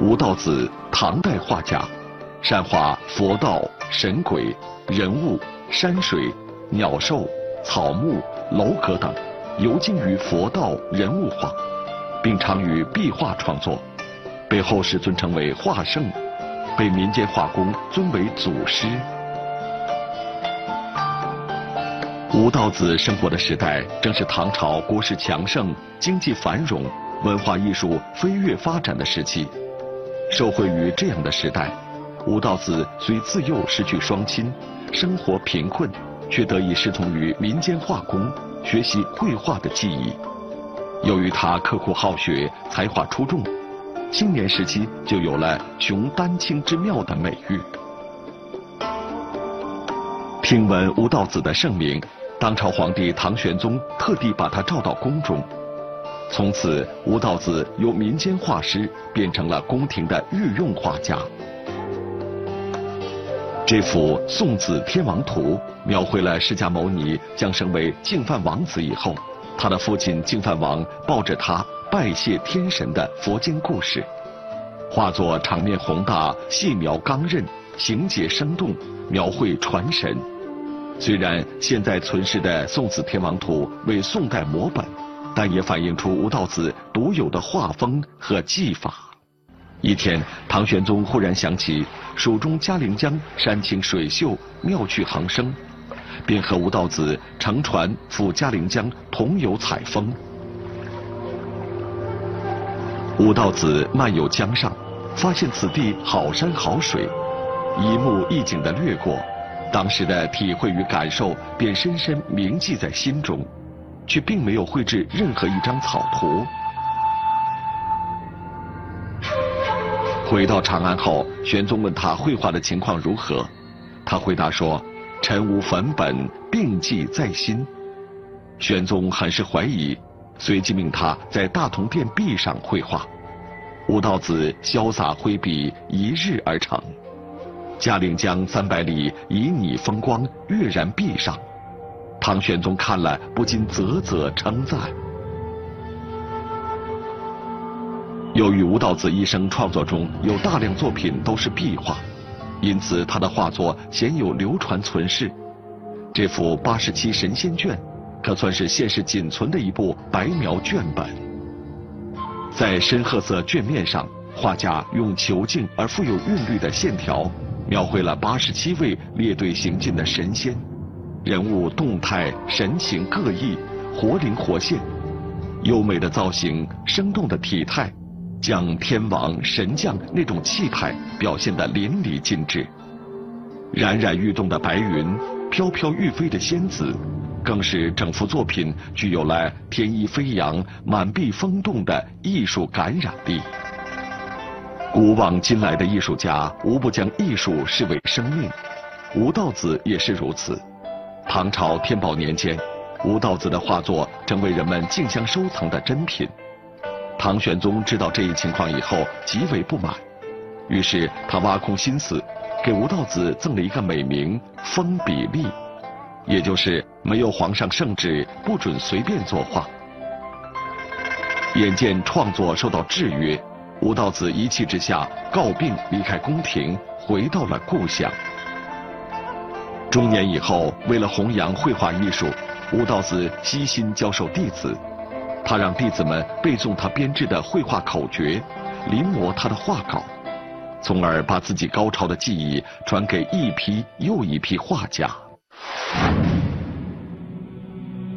吴道子，唐代画家，善画佛道、神鬼、人物、山水、鸟兽、草木、楼阁等，游精于佛道人物画，并常于壁画创作，被后世尊称为画圣，被民间画工尊为祖师。吴道子生活的时代，正是唐朝国势强盛、经济繁荣、文化艺术飞跃发展的时期。受惠于这样的时代，吴道子虽自幼失去双亲，生活贫困，却得以师从于民间画工，学习绘画的技艺。由于他刻苦好学，才华出众，青年时期就有了“雄丹青之妙”的美誉。听闻吴道子的盛名。当朝皇帝唐玄宗特地把他召到宫中，从此吴道子由民间画师变成了宫廷的御用画家。这幅《送子天王图》描绘了释迦牟尼降生为净饭王子以后，他的父亲净饭王抱着他拜谢天神的佛经故事。画作场面宏大，细描刚刃，情节生动，描绘传神。虽然现在存世的《宋子天王图》为宋代摹本，但也反映出吴道子独有的画风和技法。一天，唐玄宗忽然想起蜀中嘉陵江山清水秀、妙趣横生，便和吴道子乘船赴嘉陵江同游采风。吴道子漫游江上，发现此地好山好水，一目一景的掠过。当时的体会与感受便深深铭记在心中，却并没有绘制任何一张草图。回到长安后，玄宗问他绘画的情况如何，他回答说：“臣无粉本，并记在心。”玄宗很是怀疑，随即命他在大同殿壁上绘画。吴道子潇洒挥笔，一日而成。嘉陵江三百里，旖旎风光跃然壁上。唐玄宗看了不禁啧啧称赞。由于吴道子一生创作中有大量作品都是壁画，因此他的画作鲜有流传存世。这幅八十七神仙卷，可算是现世仅存的一部白描卷本。在深褐色卷面上，画家用遒劲而富有韵律的线条。描绘了八十七位列队行进的神仙，人物动态、神情各异，活灵活现，优美的造型、生动的体态，将天王神将那种气派表现得淋漓尽致。冉冉欲动的白云，飘飘欲飞的仙子，更是整幅作品具有了天衣飞扬、满壁风动的艺术感染力。古往今来的艺术家无不将艺术视为生命，吴道子也是如此。唐朝天宝年间，吴道子的画作成为人们竞相收藏的珍品。唐玄宗知道这一情况以后，极为不满，于是他挖空心思，给吴道子赠了一个美名“封笔吏”，也就是没有皇上圣旨，不准随便作画。眼见创作受到制约。吴道子一气之下告病离开宫廷，回到了故乡。中年以后，为了弘扬绘画艺术，吴道子悉心教授弟子。他让弟子们背诵他编制的绘画口诀，临摹他的画稿，从而把自己高超的技艺传给一批又一批画家。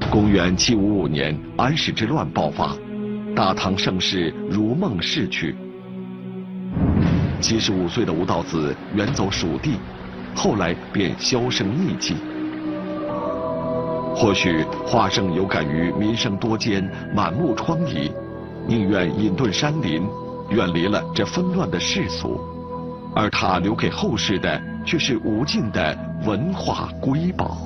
公元七五五年，安史之乱爆发。大唐盛世如梦逝去。七十五岁的吴道子远走蜀地，后来便销声匿迹。或许花圣有感于民生多艰、满目疮痍，宁愿隐遁山林，远离了这纷乱的世俗，而他留给后世的却是无尽的文化瑰宝。